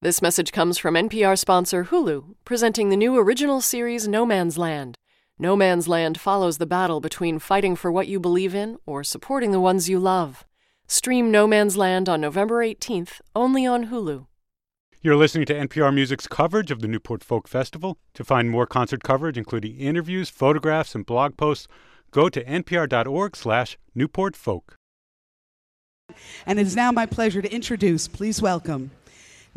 This message comes from NPR sponsor Hulu, presenting the new original series No Man's Land. No Man's Land follows the battle between fighting for what you believe in or supporting the ones you love. Stream No Man's Land on November 18th, only on Hulu. You're listening to NPR Music's coverage of the Newport Folk Festival. To find more concert coverage, including interviews, photographs, and blog posts, go to npr.org slash newportfolk. And it is now my pleasure to introduce, please welcome,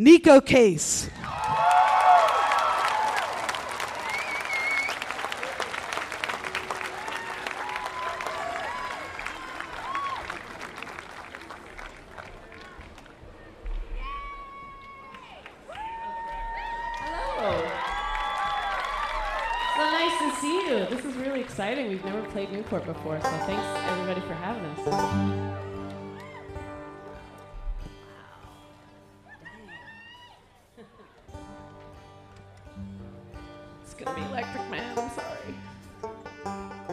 Neko Case. Hello. So nice to see you. This is really exciting. We've never played Newport before, so thanks everybody for having us. Gonna be Electric Man. I'm sorry. I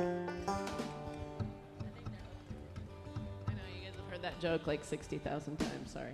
know you guys have heard that joke like 60,000 times. Sorry.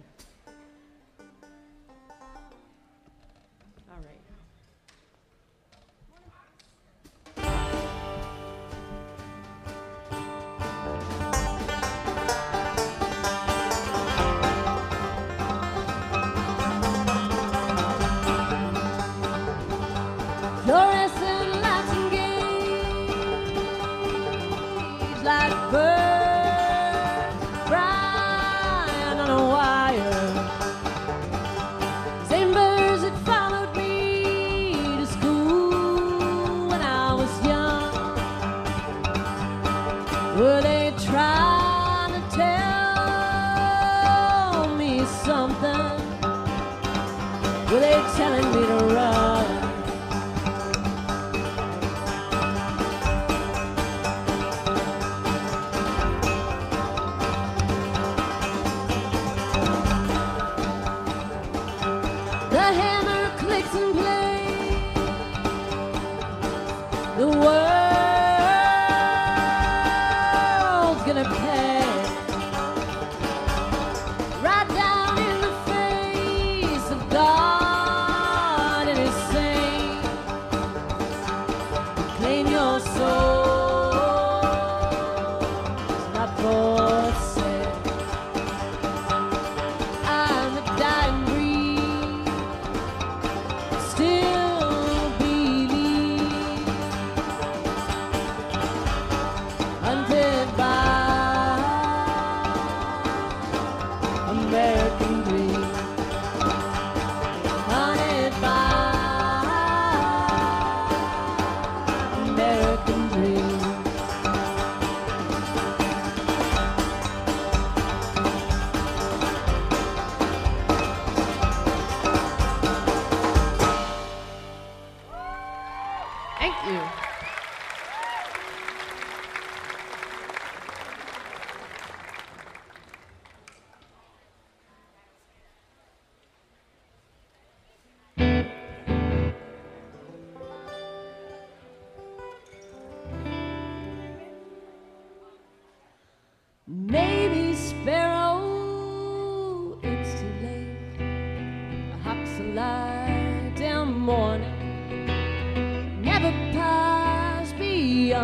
Were they telling me to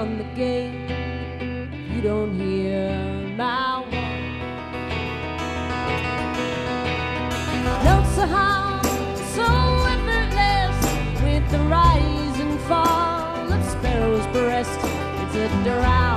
beyond the gate. You don't hear my warning. Notes so high, so effortless with the rise and fall of sparrow's breast. It's a drowning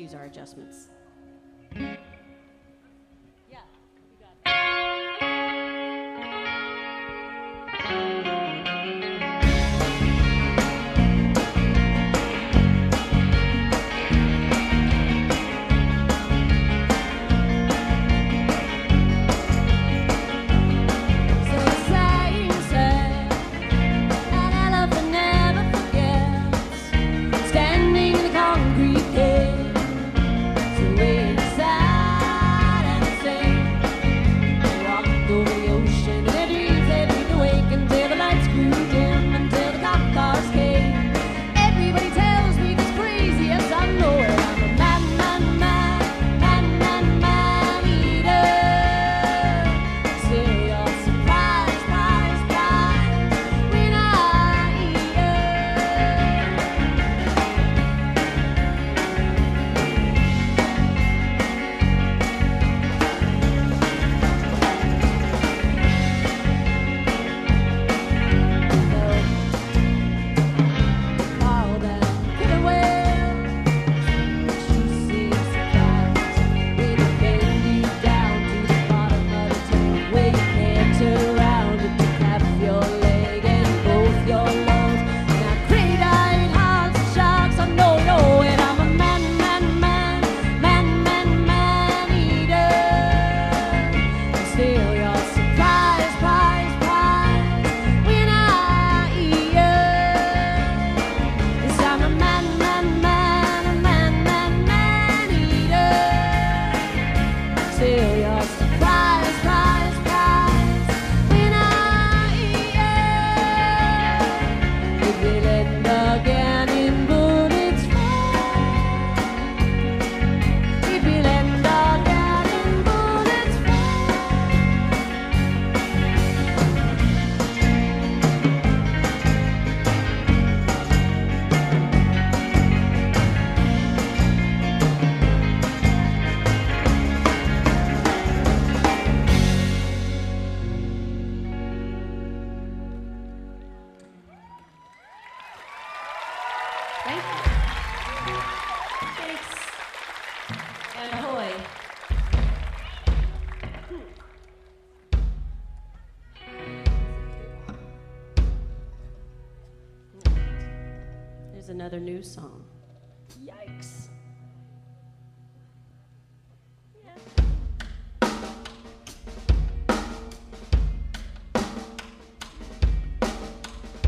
use our adjustments.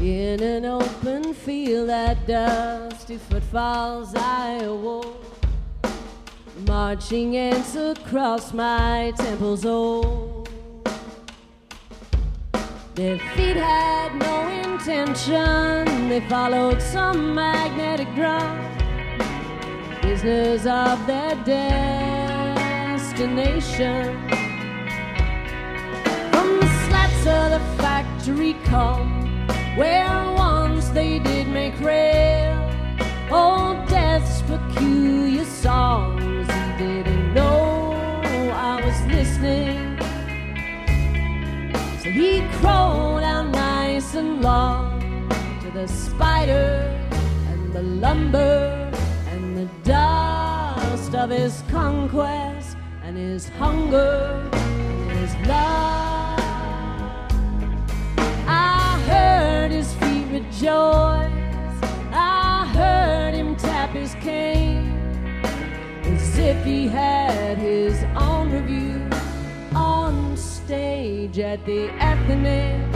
In an open field at dusty footfalls I awoke Marching ants across my temples old Their feet had no intention They followed some magnetic drum. Business of their destination. From the slats of the factory come where once they did make rail, old Death's peculiar songs. He didn't know I was listening, so he crawled out nice and long to the spider and the lumber and the dust of his conquest and his hunger and his love. Rejoice. I heard him tap his cane as if he had his own review on stage at the Athenaeum.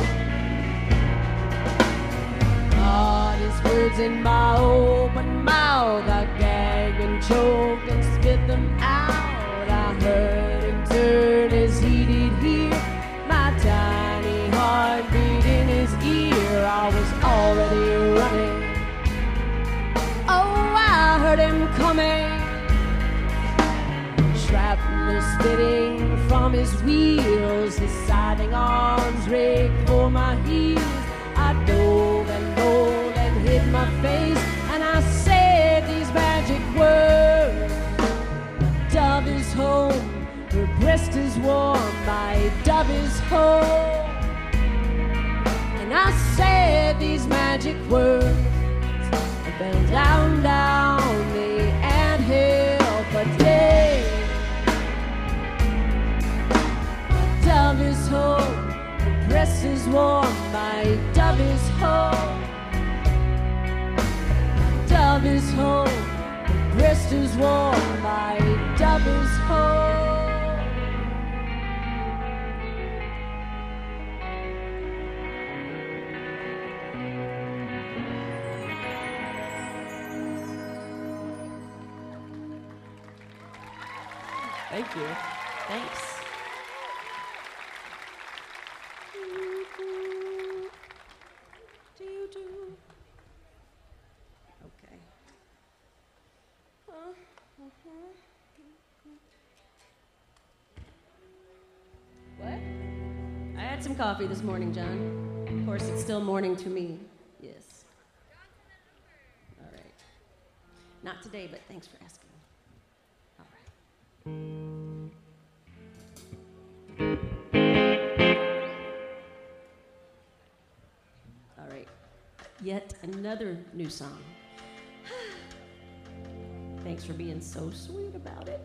His words in my open mouth, I gagged and choked and spit them out. I heard him turn as From his wheels, his siding arms raked for my heels. I dove and rolled and hid my face, and I said these magic words. Dove is home, her breast is warm, my dove is home. And I said these magic words. I down, down is her breast is warm, my dove is home. Dove is home, her breast is warm, my dove is home. Thank you. Coffee this morning, John. Of course, it's still morning to me. Yes. All right. Not today, but thanks for asking. All right. All right. Yet another new song. Thanks for being so sweet about it.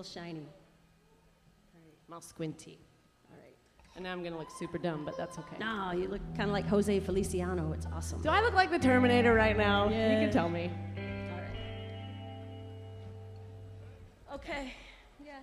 Little shiny. All right, I'm all squinty. All right. And now I'm gonna look super dumb, but that's okay. No, you look kind of like Jose Feliciano. It's awesome. Do I look like the Terminator right now? Yeah. You can tell me. All right. Okay. Yeah.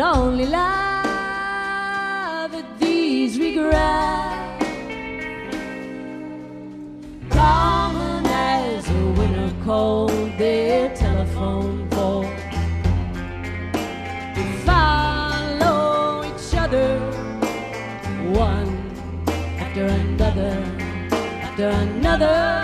Can only love at these regrets. Common as a winter cold, their telephone pole. We follow each other, one after another, after another.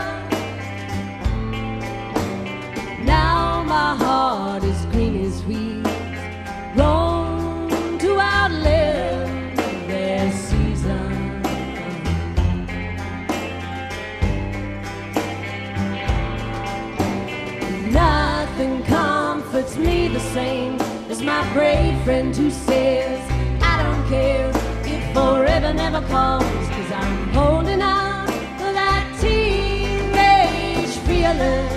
My brave friend who says, I don't care if forever never comes, cause I'm holding out for that teenage feeling.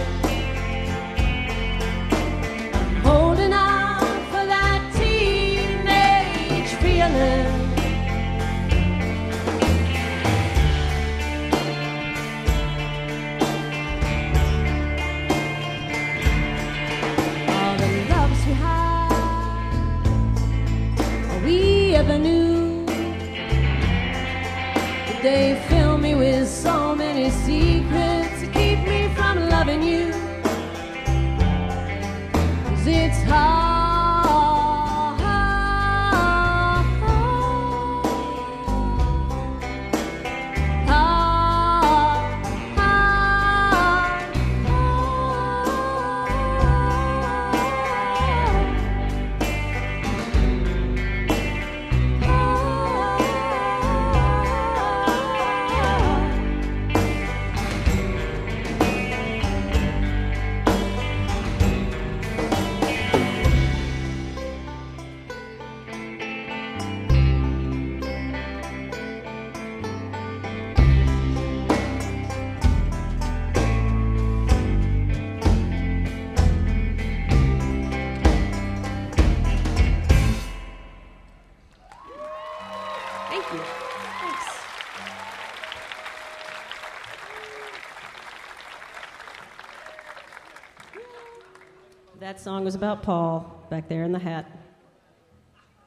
Song was about Paul back there in the hat.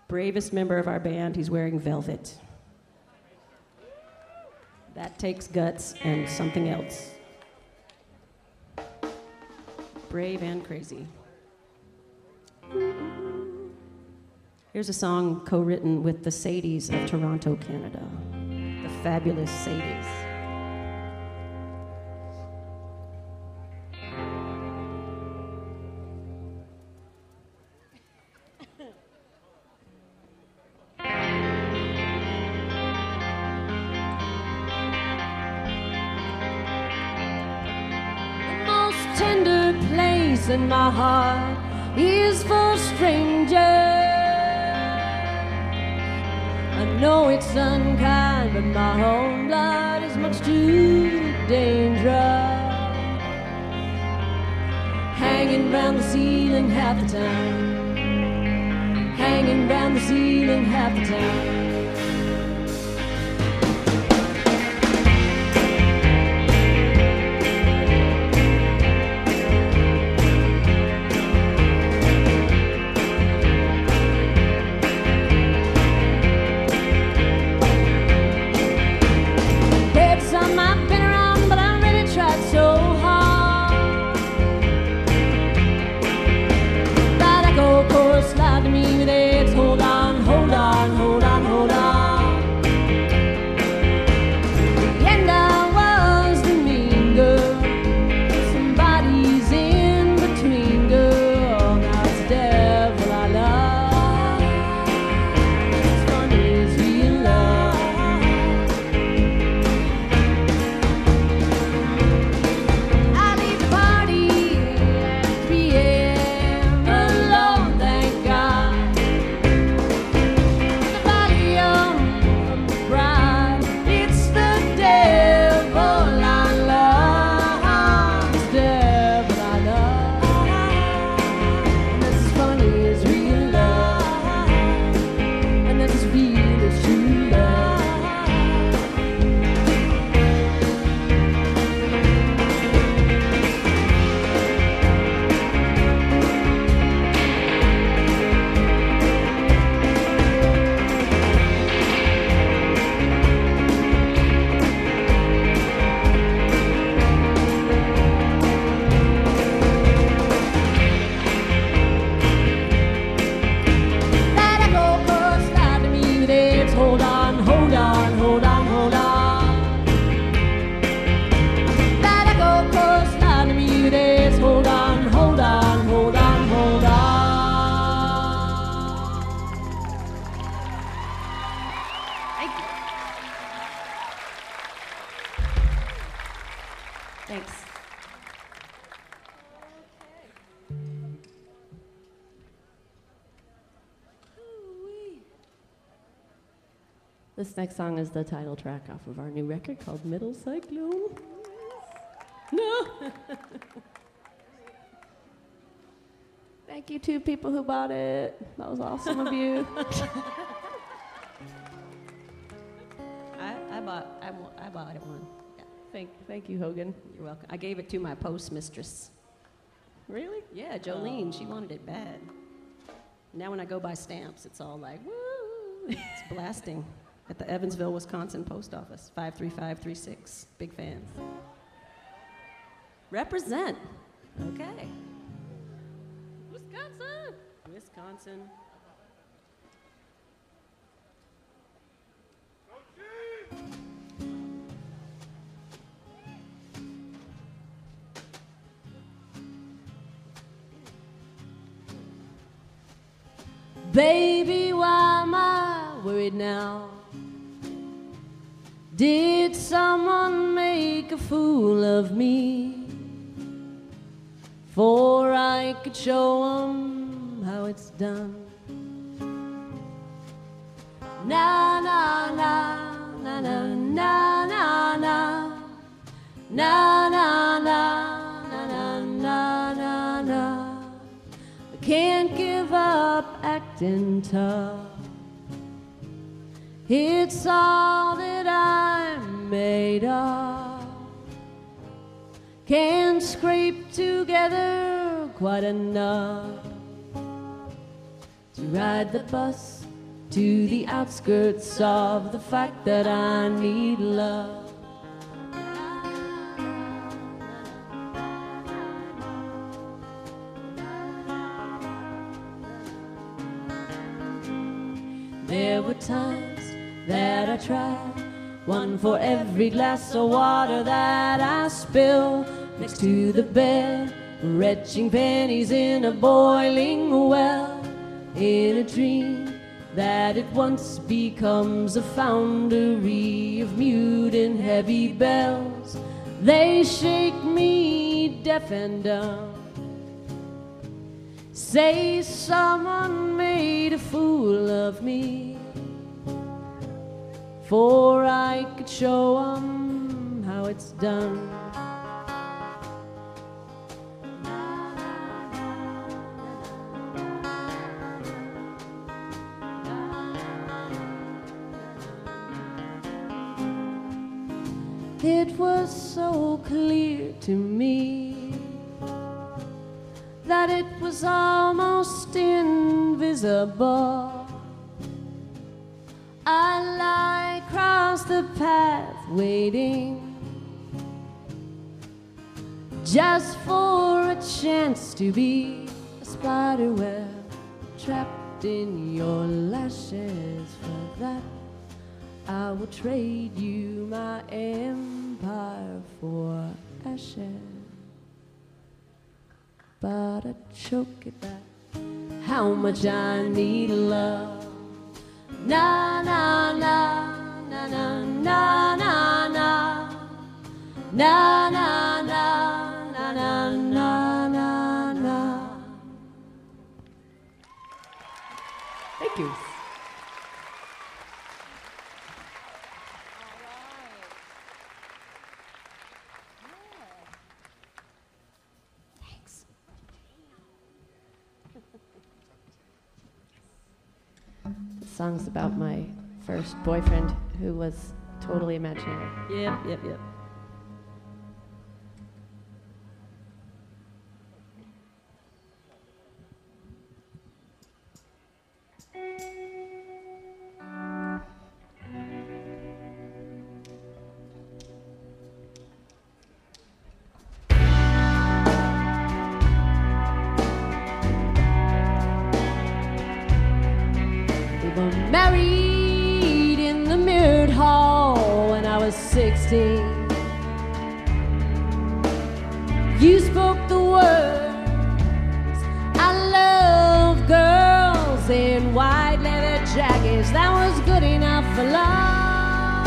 Bravest member of our band, he's wearing velvet. That takes guts and something else. Brave and crazy. Here's a song co written with the Sadies of Toronto, Canada. The fabulous Sadies. Unkind, but my own blood is much too dangerous. Hanging round the ceiling half the time. Hanging round the ceiling half the time. Next song is the title track off of our new record called Middle Cyclone. No. Thank you to people who bought it. That was awesome of you. I, I bought I, I bought it one. Yeah, thank, thank you, Hogan. you're welcome. I gave it to my postmistress. Really? Yeah, Jolene. She oh. wanted it bad. Now when I go buy stamps, it's all like woo! It's blasting at the Evansville, Wisconsin post office, five three five three six. Big fans. Represent. Okay. Wisconsin. Wisconsin. Baby, why am I worried now? Did someone make a fool of me? For I could show 'em how it's done. Na na na na na na na na na na na na na na na I can't give up acting tough. It's all that I'm made of. Can't scrape together quite enough to ride the bus to the outskirts of the fact that I need love. One for every glass of water that I spill next to the bed, retching pennies in a boiling well, in a dream that at once becomes a foundry of mute and heavy bells. They shake me deaf and dumb. Say someone made a fool of me. For I could show 'em how it's done. It was so clear to me that it was almost invisible. The path waiting just for a chance to be a spider web trapped in your lashes. For that, I will trade you my empire for ashes but I choke it back. How much I need love. Na na na Thank you. song's about my first boyfriend who was totally imaginary. Yep, yep, yep. 16. You spoke the words, I love girls in white leather jackets. That was good enough for love.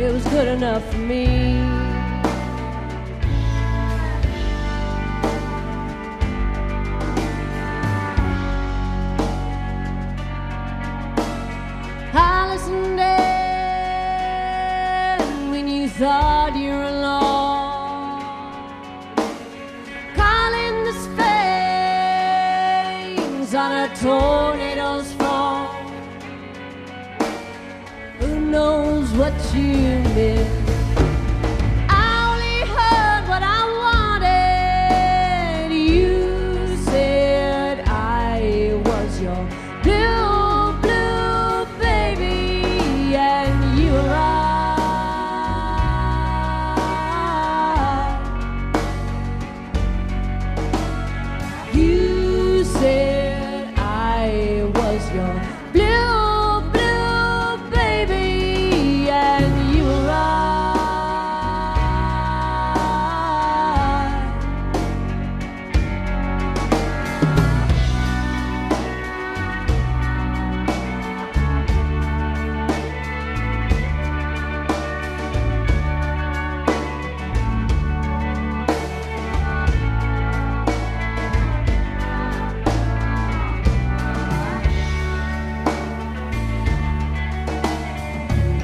It was good enough for me. Thought you were alone. Calling the space on a tornado's phone. Who knows what you meant?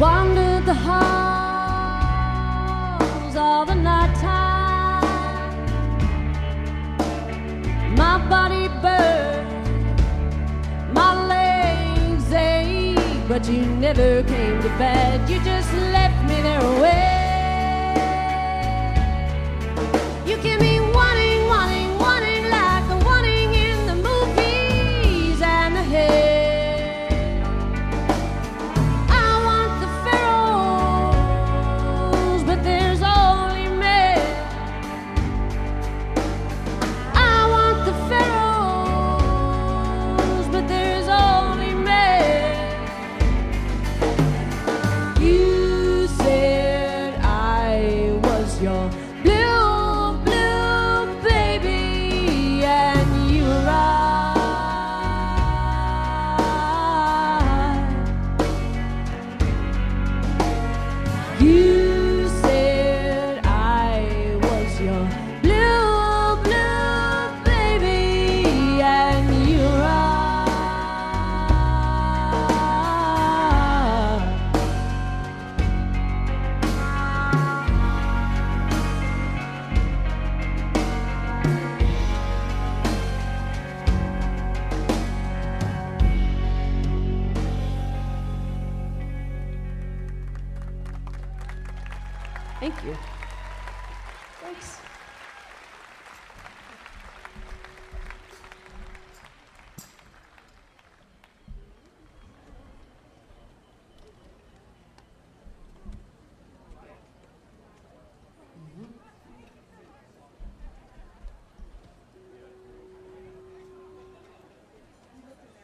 Wandered the halls all the night time. My body burned, my legs ache, but you never came to bed. You just left me there away.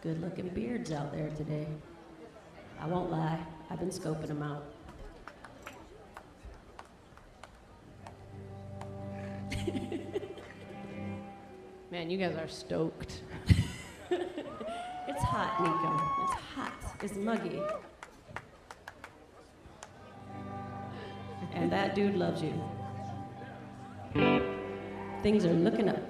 Good looking beards out there today. I won't lie, I've been scoping them out. Man, you guys are stoked. It's hot, Neko. It's hot. It's muggy. And that dude loves you. Things are looking up.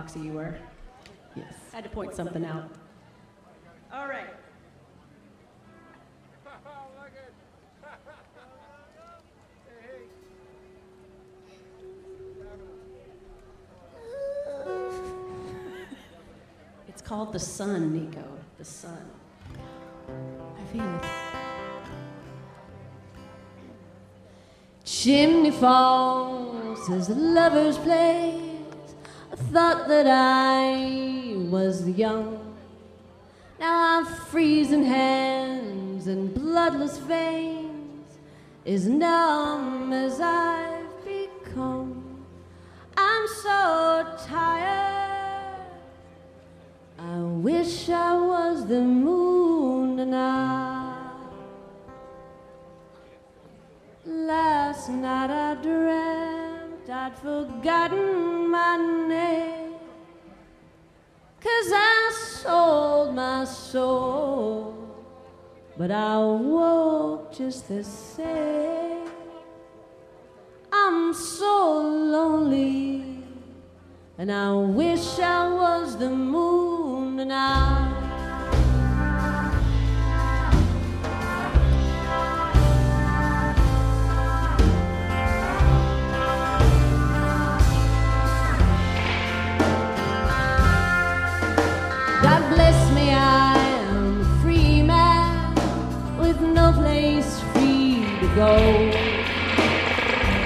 About foxy you were. Yes. I had to point something out. All right. It's called The Sun, Neko. The Sun. I feel it. Chimney Falls is a lover's place. Thought that I was young. Now I've freezing hands and bloodless veins, as numb as I've become. I'm so tired. I wish I was the moon tonight. Last night I dreamt I'd forgotten my name. Cause I sold my soul, but I woke just the same. I'm so lonely, and I wish I was the moon tonight. God go.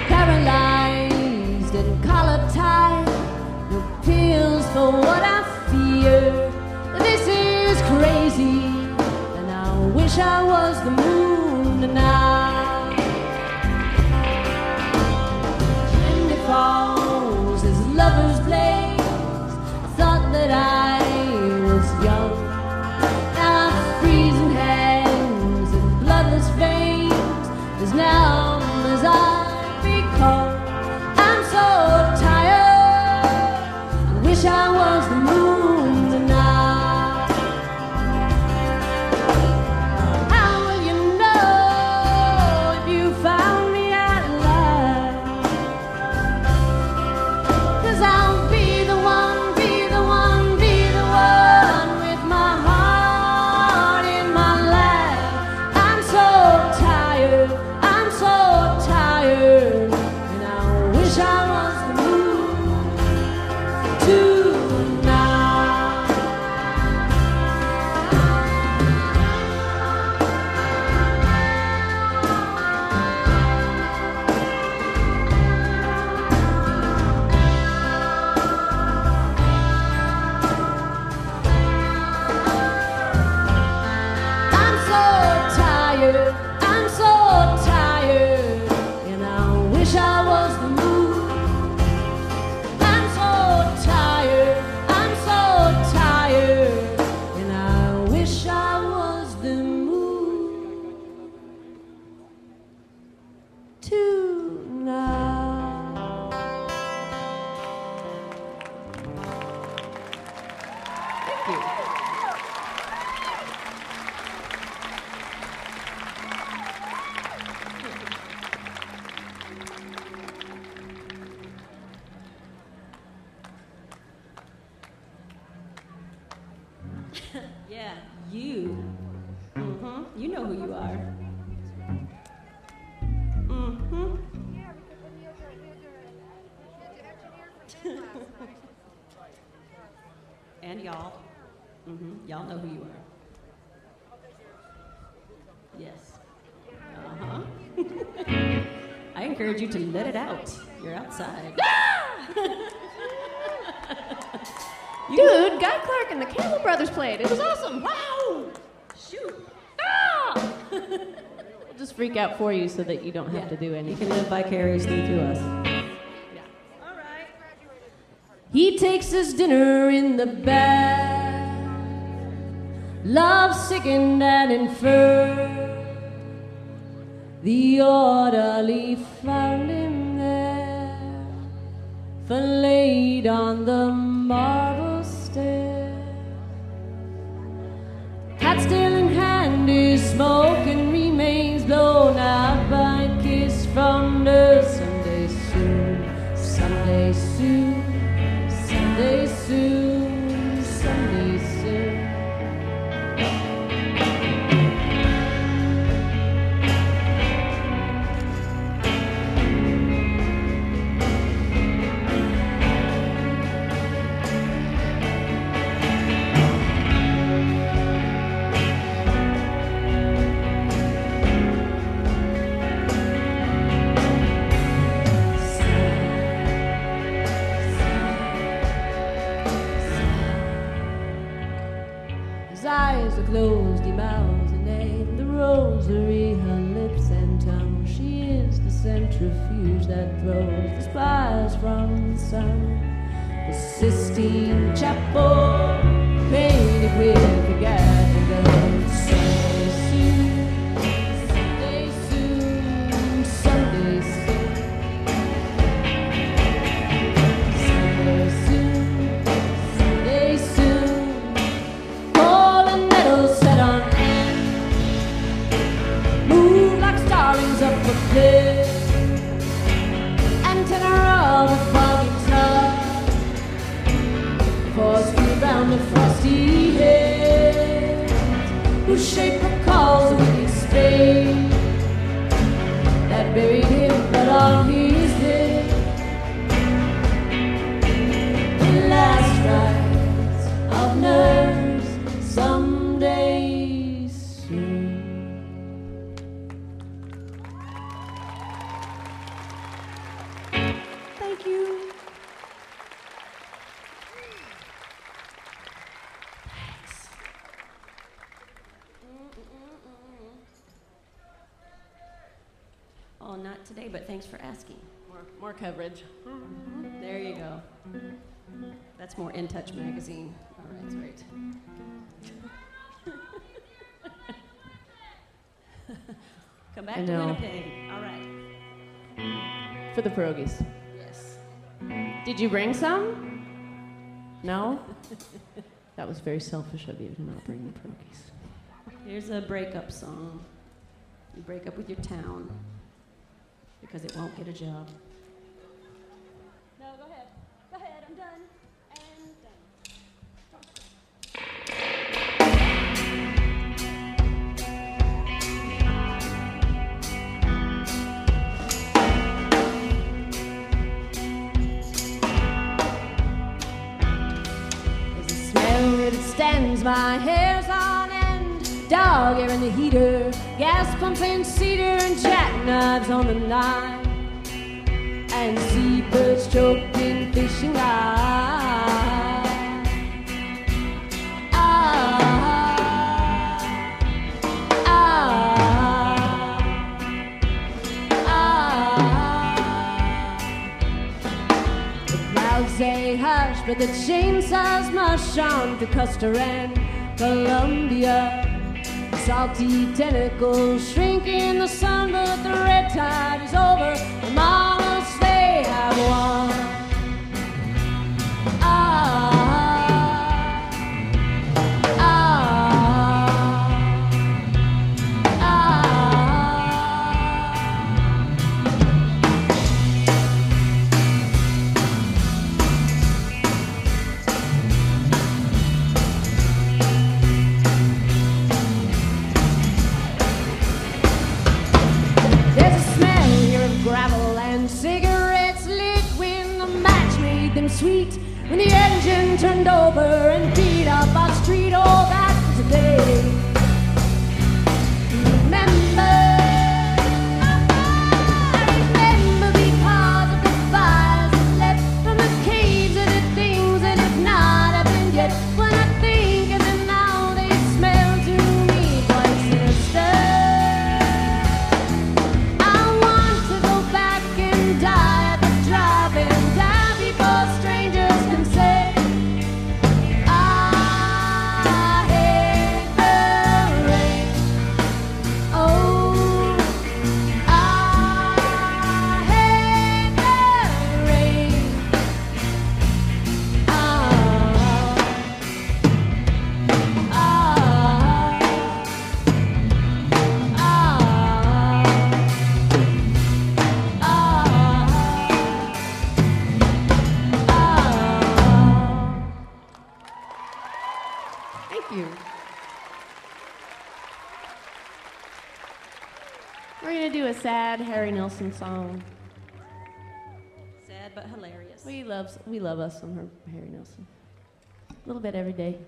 Paralyzed and collar tied, no pills for what I fear. This is crazy, and I wish I was the encourage you to let it out. You're outside. Dude, Guy Clark and the Campbell Brothers played. It was awesome. Wow. Shoot. Ah! we'll just freak out for you so that you don't have Yeah. to do anything. You can live vicariously through us. He takes his dinner in the bed. Love sickened and inferred. The orderly found him there, filleted on the marble stair. Hat still in hand, his smoking remains blown out Sistine Chapel, painted with the frosty head. Whose shape recalls a wicked. That buried him, but on his but thanks for asking. More, more coverage. Mm-hmm. There you go. That's more In Touch magazine. All right, that's right. Come back I to know. Winnipeg. All right. For the pierogies. Yes. Did you bring some? No? that was very selfish of you to not bring the pierogies. Here's a breakup song. You break up with your town because it won't get a job. No, go ahead. Go ahead. I'm done. And. There's a smell that stands my hair's on end. Dog air in the heater, gas pumping cedar, and jackknives on the line. And seabirds choked in fishing line. Ah, ah, ah. Clouds say hush, but the chainsaws mush on to Custer and Columbia. Salty tentacles shrink in the sun, but the red tide is over. The monarchs they have won. Turned over We're gonna do a sad Harry Nilsson song. Sad but hilarious. We love we love us some her Harry Nilsson. A little bit every day.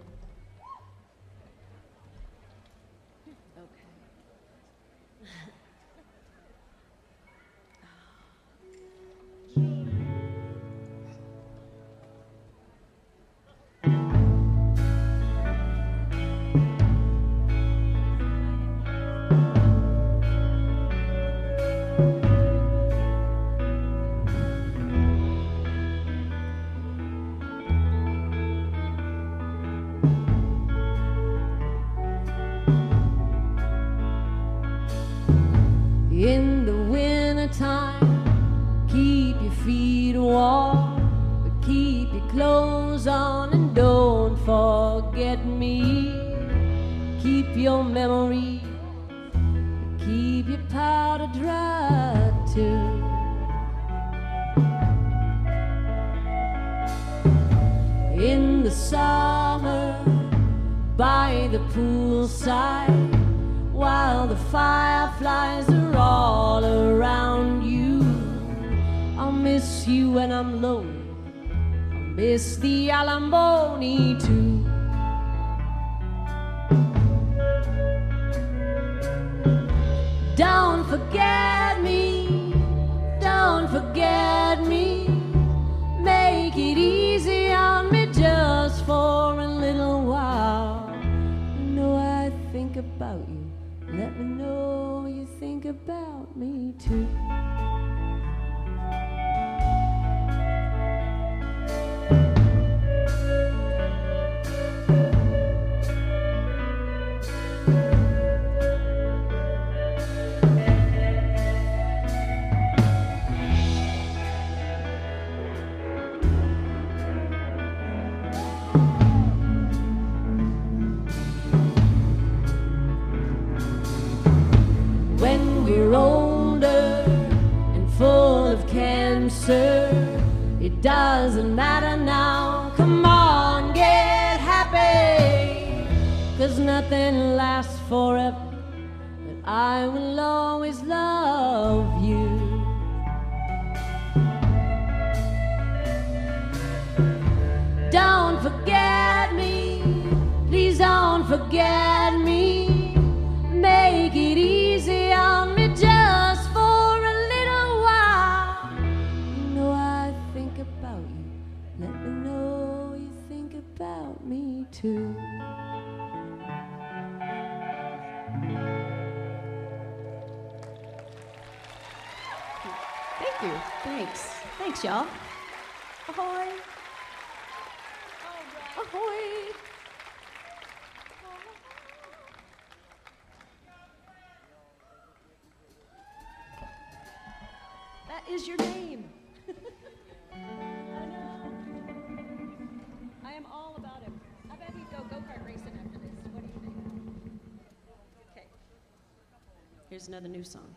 Another new song.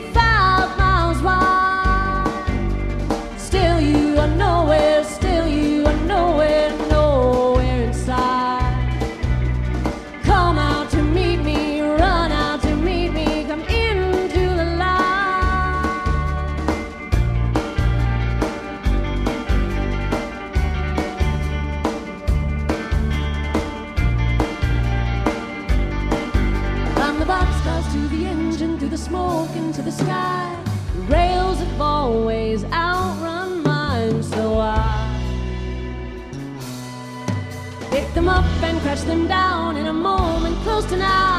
65 miles moment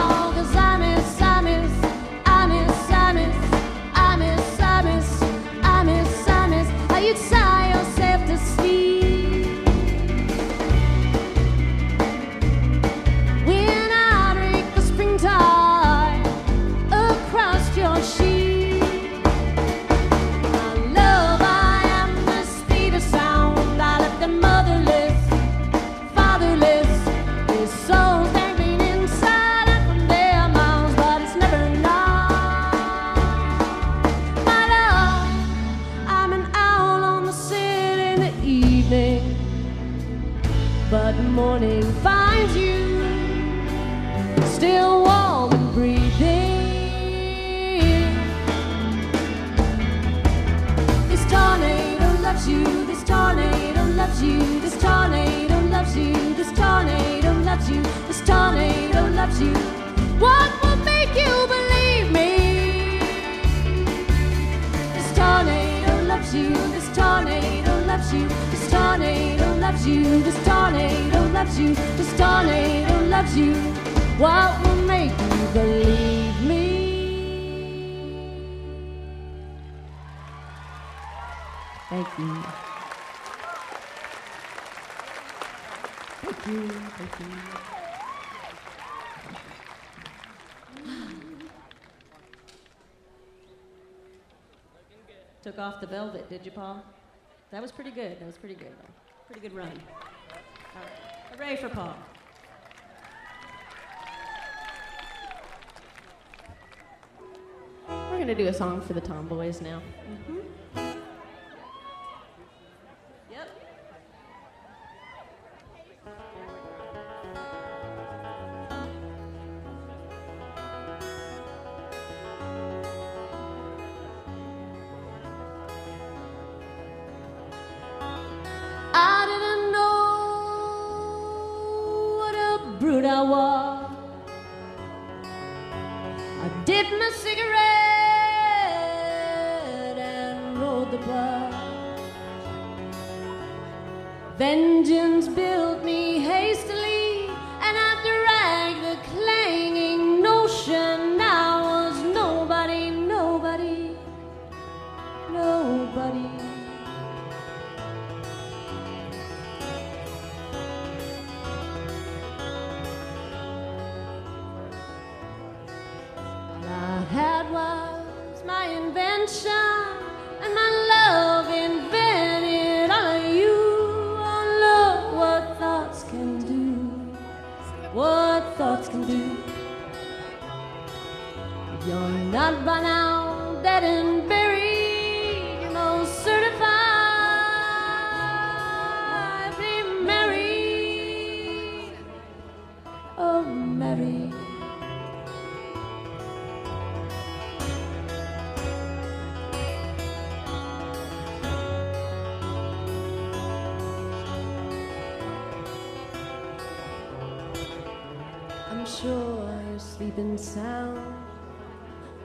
the velvet, did you, Paul? That was pretty good. That was pretty good. Pretty good run. All right. Hooray for Paul. We're gonna do a song for the tomboys now. Yep. Vengeance built me hastily,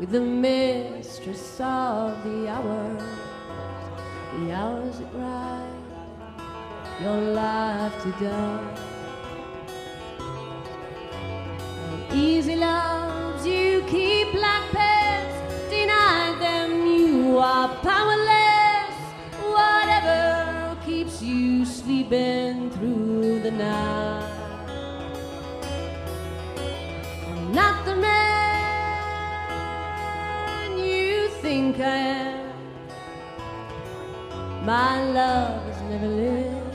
with the mistress of the hour. the hours that ride your life to die. Easy loves you keep like pets, denied them you are powerless. Whatever keeps you sleeping through the night. Am. My love has never lived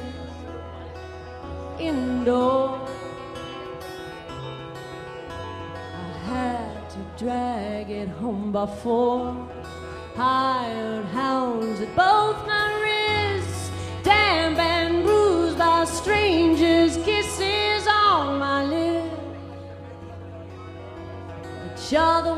indoors. I had to drag it home by four. Hired hounds at both my wrists, damp and bruised by strangers' kisses on my lips. But you're the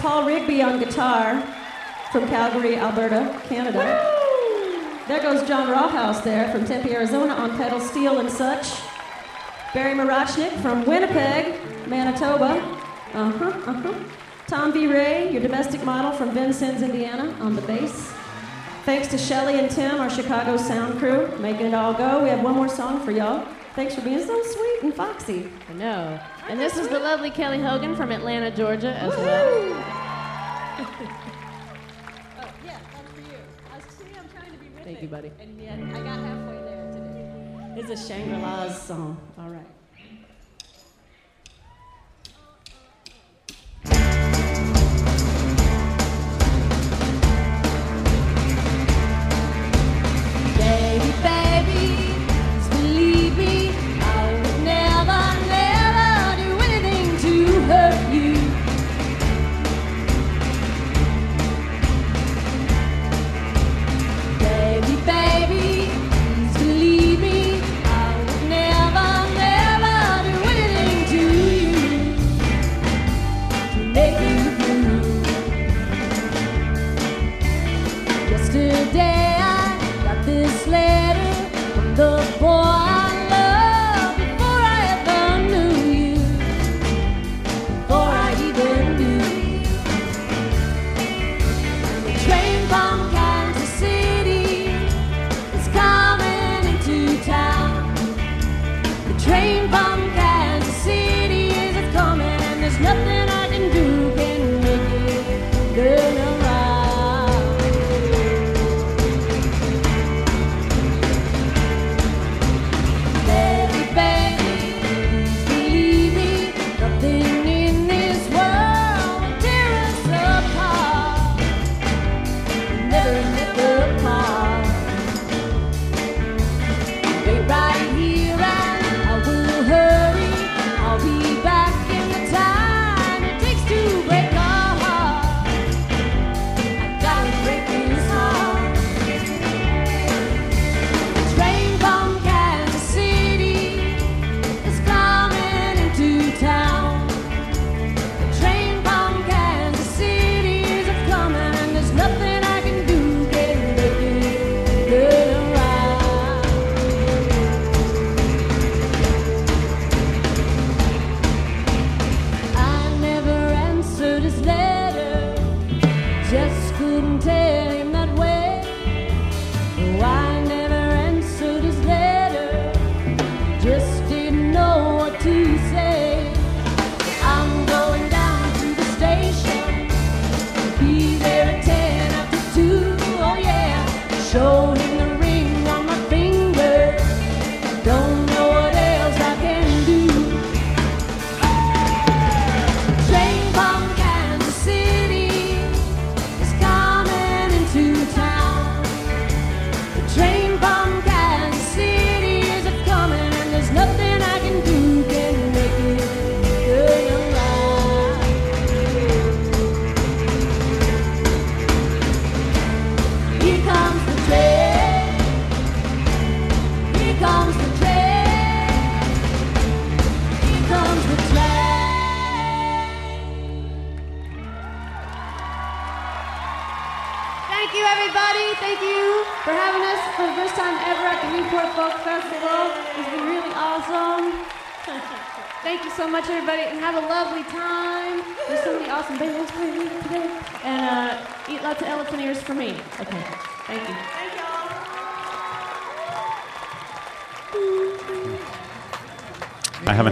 Paul Rigby on guitar from Calgary, Alberta, Canada. There goes Jon Rauhouse there from Tempe, Arizona on pedal steel and such. Barry Mirochnick from Winnipeg, Manitoba. Uh huh, uh huh. Tom V. Ray, your domestic model from Vincennes, Indiana, on the bass. Thanks to Shelly and Tim, our Chicago sound crew, making it all go. We have one more song for y'all. Thanks for being so sweet and foxy. I know. And this is the lovely Kelly Hogan from Atlanta, Georgia, as well. Oh, yeah, that's for you. I see, I'm trying to be rhythmic. Thank you, buddy. And yet I got halfway there today. It's a Shangri-La's song. All right.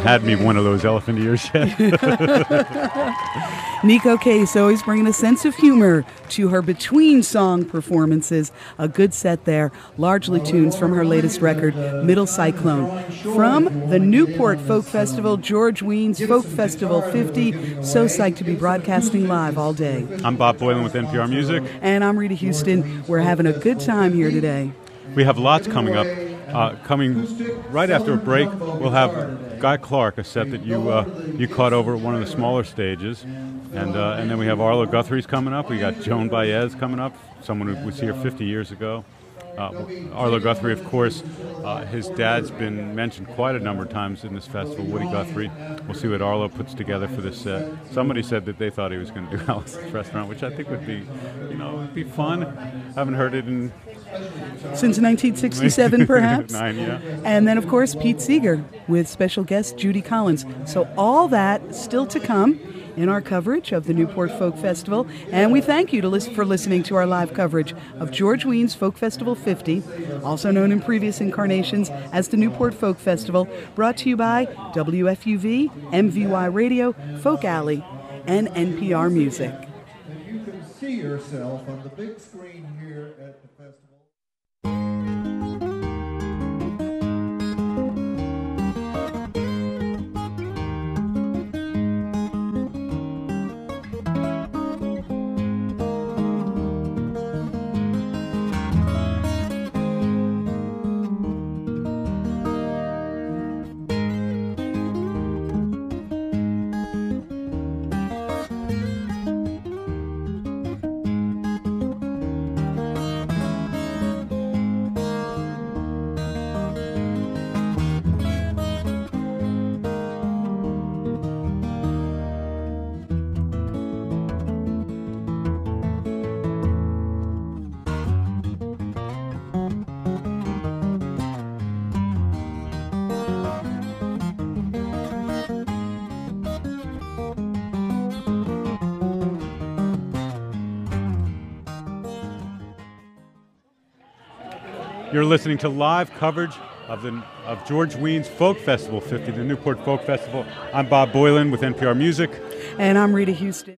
Had me one of those elephant ears yet. Neko Case always bringing a sense of humor to her between song performances. A good set there, largely tunes from her latest record, Middle Cyclone. From the Newport Folk Festival, George Wein's Folk Festival 50. So psyched to be broadcasting live all day. I'm Bob Boilen with NPR Music. And I'm Rita Houston. We're having a good time here today. We have lots coming up. Uh, coming right after a break, we'll have Guy Clark, a set that you uh, you caught over at one of the smaller stages, and uh, and then we have Arlo Guthrie's coming up. We got Joan Baez coming up, someone who was here 50 years ago. Uh, Arlo Guthrie, of course, uh, his dad's been mentioned quite a number of times in this festival, Woody Guthrie. We'll see what Arlo puts together for this set. Somebody said that they thought he was going to do Alice's Restaurant, which I think would be, you know, would be fun. I Haven't heard it in Since 1967, perhaps. nine, yeah. And then, of course, Pete Seeger with special guest Judy Collins. So, all that still to come. in our coverage of the Newport Folk Festival, and we thank you to list, for listening to our live coverage of George Wein's Folk Festival 50, also known in previous incarnations as the Newport Folk Festival, brought to you by WFUV, MVY Radio, Folk Alley, and NPR Music. And you can see yourself on the big screen here at You're listening to live coverage of the of George Wein's Folk Festival 50, the Newport Folk Festival. I'm Bob Boilen with NPR Music. And I'm Rita Houston.